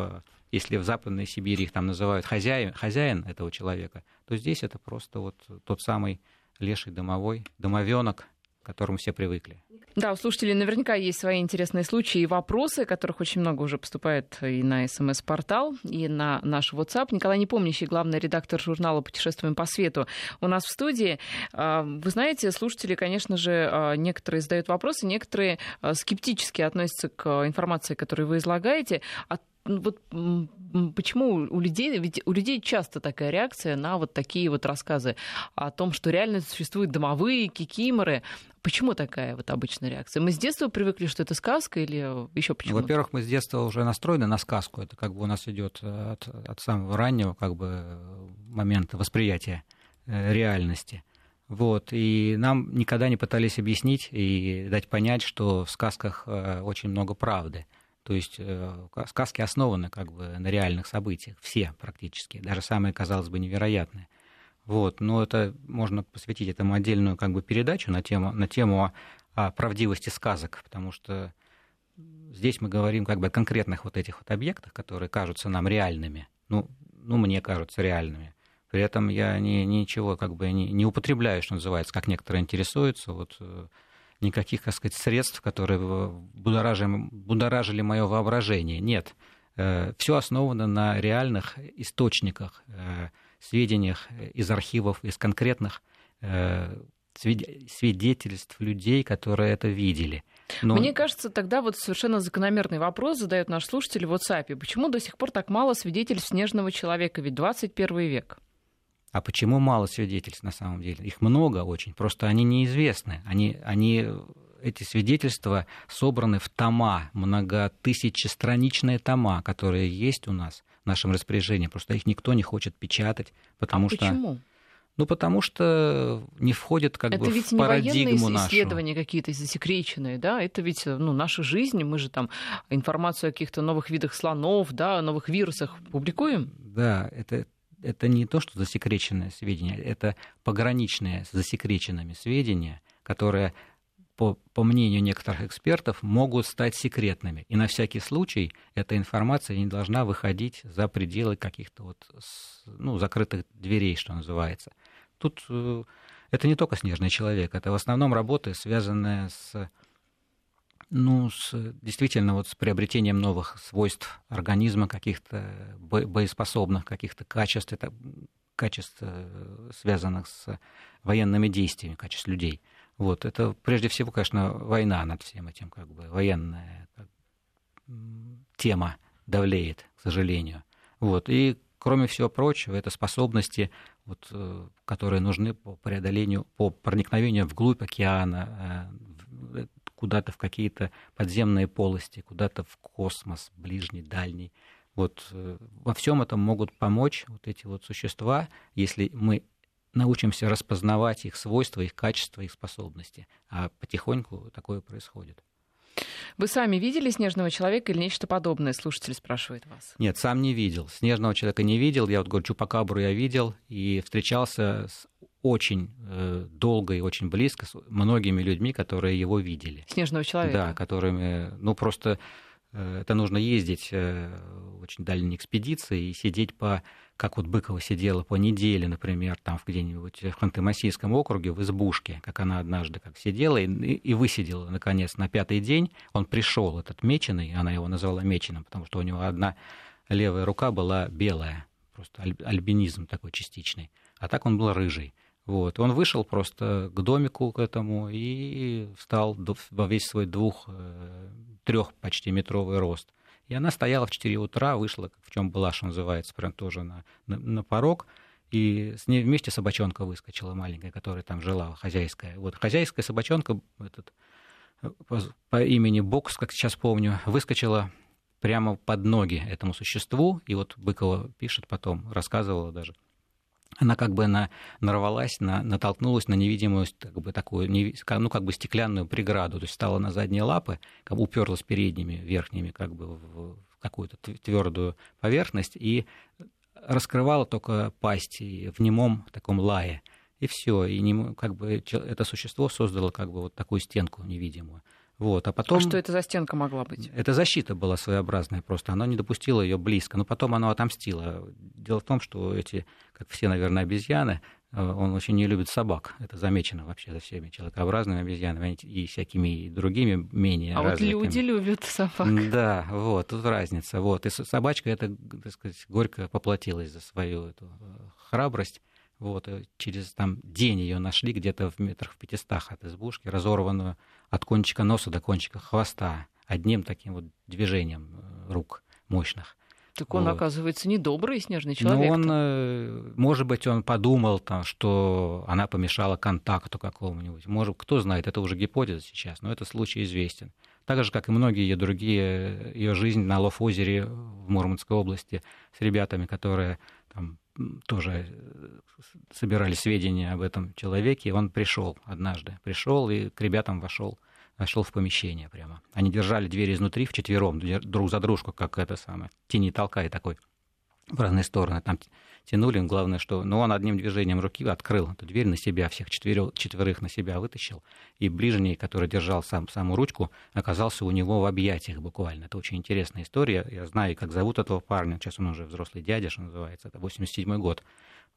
если в Западной Сибири их там называют хозяин, хозяин этого человека, то здесь это просто вот тот самый леший домовой, домовенок, к которому все привыкли. Да, у слушателей наверняка есть свои интересные случаи и вопросы, которых очень много уже поступает и на СМС-портал, и на наш WhatsApp. Николай Непомнящий, главный редактор журнала «Путешествуем по свету» у нас в студии. А, вы знаете, слушатели, конечно же, а, некоторые задают вопросы, некоторые а, скептически относятся к информации, которую вы излагаете. Ну, вот почему у людей, ведь у людей часто такая реакция на вот такие вот рассказы о том, что реально существуют домовые кикиморы. Почему такая вот обычная реакция? Мы с детства привыкли, что это сказка или еще почему? Ну, во-первых, мы с детства уже настроены на сказку. Это как бы у нас идет от, от самого раннего как бы момента восприятия э, реальности. Вот. И нам никогда не пытались объяснить и дать понять, что в сказках э, очень много правды. То есть э, сказки основаны как бы на реальных событиях, все практически, даже самые, казалось бы, невероятные. Вот, но это можно посвятить этому отдельную как бы передачу на тему, на тему о правдивости сказок, потому что здесь мы говорим как бы о конкретных вот этих вот объектах, которые кажутся нам реальными, ну, ну мне кажутся реальными. При этом я ни, ничего как бы не, не употребляю, что называется, как некоторые интересуются. Вот э, никаких, так сказать, средств, которые будоражили, будоражили мое воображение. Нет. Э, Все основано на реальных источниках, э, сведениях из архивов, из конкретных э, свидетельств людей, которые это видели. Но... Мне кажется, тогда вот совершенно закономерный вопрос задает наш слушатель в WhatsApp. Почему до сих пор так мало свидетельств снежного человека? Ведь 21 век. А почему мало свидетельств на самом деле? Их много очень, просто они неизвестны. Они, они, эти свидетельства собраны в тома, многотысячестраничные тома, которые есть у нас в нашем распоряжении. Просто их никто не хочет печатать, потому а что... Почему? Ну, потому что не входит как это бы ведь в парадигму не нашу. исследования какие-то засекреченные, да? Это ведь ну, наша жизнь, мы же там информацию о каких-то новых видах слонов, да, о новых вирусах публикуем. Да, это это не то, что засекреченные сведения, это пограничные с засекреченными сведения, которые, по, по мнению некоторых экспертов, могут стать секретными. И на всякий случай эта информация не должна выходить за пределы каких-то вот, ну, закрытых дверей, что называется. Тут э, это не только снежный человек, это в основном работы, связанные с Ну, с, действительно, вот с приобретением новых свойств организма, каких-то боеспособных, каких-то качеств, это качеств, э, связанных с военными действиями, качеств людей. Вот, это прежде всего, конечно, война над всем этим, как бы военная как, тема давлеет, к сожалению. Вот, и кроме всего прочего, это способности, вот, э, которые нужны по преодолению, по проникновению вглубь океана, э, куда-то в какие-то подземные полости, куда-то в космос, ближний, дальний. Вот э, во всем этом могут помочь вот эти вот существа, если мы научимся распознавать их свойства, их качества, их способности. А потихоньку такое происходит. Вы сами видели снежного человека или нечто подобное? Слушатель спрашивает вас. Нет, сам не видел. Снежного человека не видел. Я вот говорю, Чупакабру я видел и встречался с очень э, долго и очень близко с многими людьми, которые его видели. Снежного человека? Да, которыми, ну просто э, это нужно ездить э, очень дальние экспедиции и сидеть по как вот Быкова сидела по неделе, например, там в где-нибудь в Ханты-Мансийском округе в избушке, как она однажды как сидела и, и высидела, наконец, на пятый день. Он пришел, этот Меченый, она его назвала Меченым, потому что у него одна левая рука была белая, просто альбинизм такой частичный, а так он был рыжий. Вот. Он вышел просто к домику к этому и встал во весь свой двух, э, трех почти метровый рост – и она стояла в 4 утра, вышла, в чем была, что называется, прям тоже на, на, на порог. И с ней вместе собачонка выскочила маленькая, которая там жила, хозяйская. Вот хозяйская собачонка, этот, по, по имени Бокс, как сейчас помню, выскочила прямо под ноги этому существу. И вот Быкова пишет потом, рассказывала даже, она как бы на, нарвалась, на, натолкнулась на невидимую как бы такую, ну, как бы стеклянную преграду, то есть стала на задние лапы, как бы уперлась передними, верхними, как бы в, какую-то твердую поверхность и раскрывала только пасть в немом таком лае. И все, и не, как бы это существо создало как бы вот такую стенку невидимую. Вот, а потом... А что это за стенка могла быть? Это защита была своеобразная просто. Она не допустила ее близко. Но потом оно отомстило. Дело в том, что эти, как все, наверное, обезьяны, э, он очень не любит собак. Это замечено вообще за всеми человекообразными обезьянами и всякими другими менее А развитыми. вот люди любят собак. Да, вот, тут разница. Вот. И собачка это, так сказать, горько поплатилась за свою эту э, храбрость. Вот, через там, день ее нашли где-то в метрах в пятистах от избушки, разорванную от кончика носа до кончика хвоста, одним таким вот движением э, рук мощных. Так он, вот. оказывается, недобрый снежный человек. Ну, он, э, может быть, он подумал, там, что она помешала контакту какому-нибудь. Может, кто знает, это уже гипотеза сейчас, но этот случай известен. Так же, как и многие ее другие, ее жизнь на Лов-озере в Мурманской области с ребятами, которые там, тоже э, собирали сведения об этом человеке, он пришел однажды, пришел и к ребятам вошел, вошел в помещение прямо. Они держали двери изнутри вчетвером, друг за дружку, как это самое, тени толкай такой в разные стороны. Там тянули, главное, что... Но он одним движением руки открыл эту дверь на себя, всех четверых, четверых на себя вытащил, и ближний, который держал сам, саму ручку, оказался у него в объятиях буквально. Это очень интересная история. Я знаю, как зовут этого парня. Сейчас он уже взрослый дядя, что называется. Это 87 год.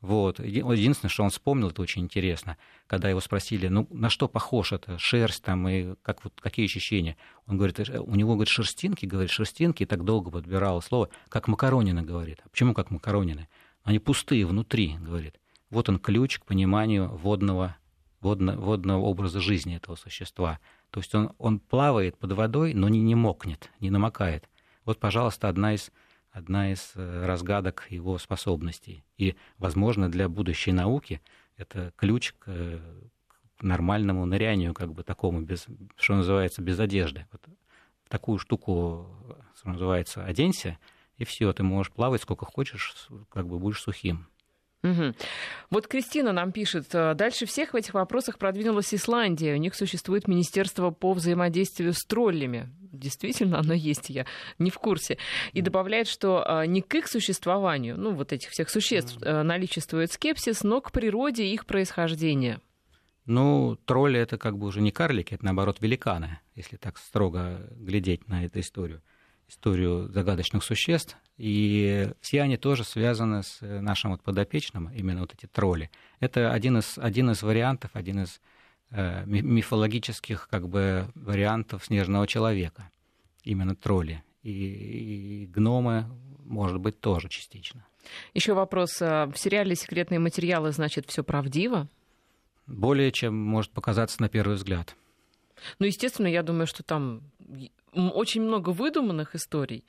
Вот. Единственное, что он вспомнил, это очень интересно, когда его спросили, ну, на что похож это, шерсть там, и как, вот, какие ощущения? Он говорит, «Э, у него, говорит, шерстинки, говорит, шерстинки, и так долго подбирал слово, как макаронины, говорит. А почему как макаронины? Они пустые внутри, говорит. Вот он ключ к пониманию водного, водно, водного образа жизни этого существа. То есть он, он плавает под водой, но не, не мокнет, не намокает. Вот, пожалуйста, одна из одна из э, разгадок его способностей. И, возможно, для будущей науки это ключ к, к нормальному нырянию, как бы такому, без, что называется, без одежды. Вот такую штуку, что называется, оденься, и все, ты можешь плавать сколько хочешь, как бы будешь сухим. Угу. Вот Кристина нам пишет, «Э, дальше всех в этих вопросах продвинулась Исландия. У них существует Министерство по взаимодействию с троллями. Действительно, оно есть, я не в курсе. И добавляет, что э, не к их существованию, ну, вот этих всех существ, э, наличествует скепсис, но к природе их происхождения. Ну, тролли это как бы уже не карлики, это наоборот великаны, если так строго глядеть на эту историю историю загадочных существ, и все они тоже связаны с нашим вот подопечным, именно вот эти тролли. Это один из, один из вариантов, один из э, мифологических как бы вариантов снежного человека, именно тролли. И, и гномы, может быть, тоже частично. Еще вопрос. А в сериале «Секретные материалы» значит все правдиво? Более чем может показаться на первый взгляд. Ну, естественно, я думаю, что там очень много выдуманных историй,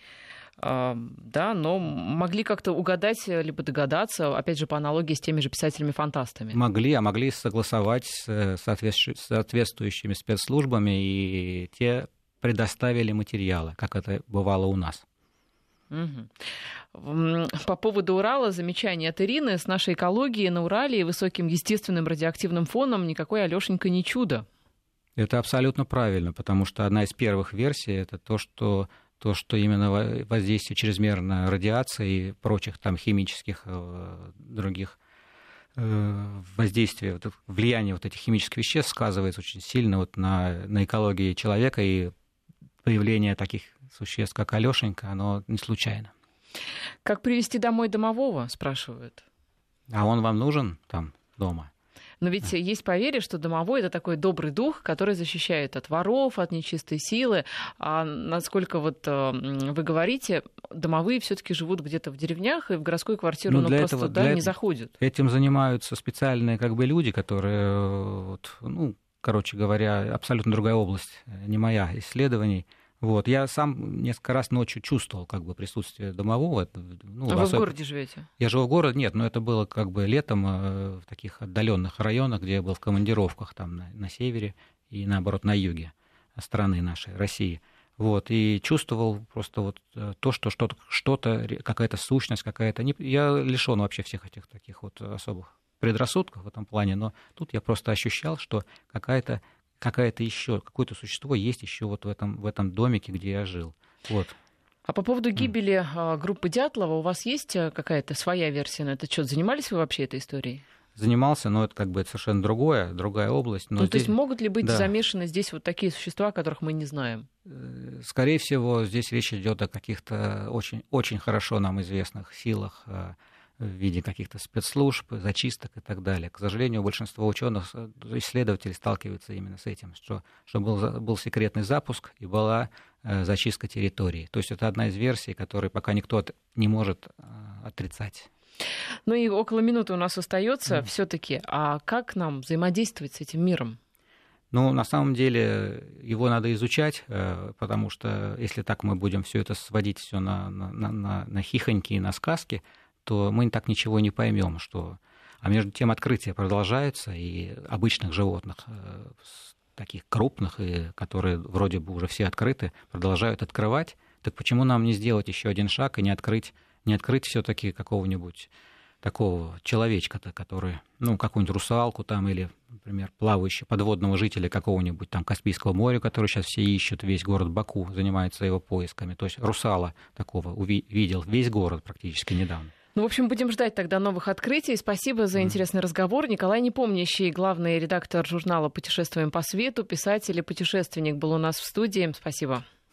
да, но могли как-то угадать, либо догадаться, опять же, по аналогии с теми же писателями-фантастами. Могли, а могли согласовать с соответствующими спецслужбами, и те предоставили материалы, как это бывало у нас. Угу. По поводу Урала замечание от Ирины. С нашей экологией на Урале и высоким естественным радиоактивным фоном никакой Алешенька не чудо. Это абсолютно правильно, потому что одна из первых версий это то, что то, что именно воздействие чрезмерной радиации и прочих там химических э, других э, воздействие, вот, влияние вот этих химических веществ сказывается очень сильно вот на, на экологии человека, и появление таких существ, как Алешенька, оно не случайно. Как привести домой домового, спрашивают. А он вам нужен там дома? Но ведь есть поверье, что домовой это такой добрый дух, который защищает от воров, от нечистой силы. А насколько вот э, вы говорите, домовые все-таки живут где-то в деревнях и в городскую квартиру, ну, но просто этого, туда не заходят. Этим занимаются специальные как бы люди, которые, э, вот, ну, короче говоря, абсолютно другая область, не моя исследований вот. Я сам несколько раз ночью чувствовал как бы присутствие домового. Ну, а вы в городе живете? Я живу в городе, нет, но это было как бы летом э, в таких отдаленных районах, где я был в командировках там на, на севере и наоборот на юге страны нашей, России. Вот, и чувствовал просто вот э, то, что что-то, что-то какая-то сущность какая-то. Я лишен вообще всех этих таких вот особых предрассудков в этом плане, но тут я просто ощущал, что какая-то какая-то еще, какое-то существо есть еще вот в этом, в этом домике, где я жил. Вот. А по поводу гибели mm. группы Дятлова, у вас есть э, какая-то своя версия на этот счет? Занимались вы вообще этой историей? Занимался, но это как бы совершенно другое, другая область. Но ну, здесь... то есть могут ли быть да. замешаны здесь вот такие существа, которых мы не знаем? Э, скорее всего, здесь речь идет о каких-то очень, очень хорошо нам известных силах, в виде каких-то спецслужб, зачисток и так далее. К сожалению, большинство ученых, э, исследователей сталкиваются именно с этим, что, что был, был секретный запуск и была э, зачистка территории. То есть это одна из версий, которую пока никто не может э, отрицать. Ну и около минуты у нас остается mm. все-таки. А как нам взаимодействовать с этим миром? Ну, на самом деле, его надо изучать, потому что если так мы будем все это сводить все на, на, на, на хихоньки и на сказки, то мы так ничего не поймем, что... А между тем открытия продолжаются, и обычных животных, э, таких крупных, и которые вроде бы уже все открыты, продолжают открывать. Так почему нам не сделать еще один шаг и не открыть, не открыть все-таки какого-нибудь такого человечка-то, который, ну, какую-нибудь русалку там или, например, плавающего подводного жителя какого-нибудь там Каспийского моря, который сейчас все ищут, весь город Баку занимается его поисками. То есть русала такого увидел весь город практически недавно. Ну, в общем, будем ждать тогда новых открытий. Спасибо за интересный разговор. Николай Непомнящий, главный редактор журнала «Путешествуем по свету», писатель и путешественник был у нас в студии. Спасибо.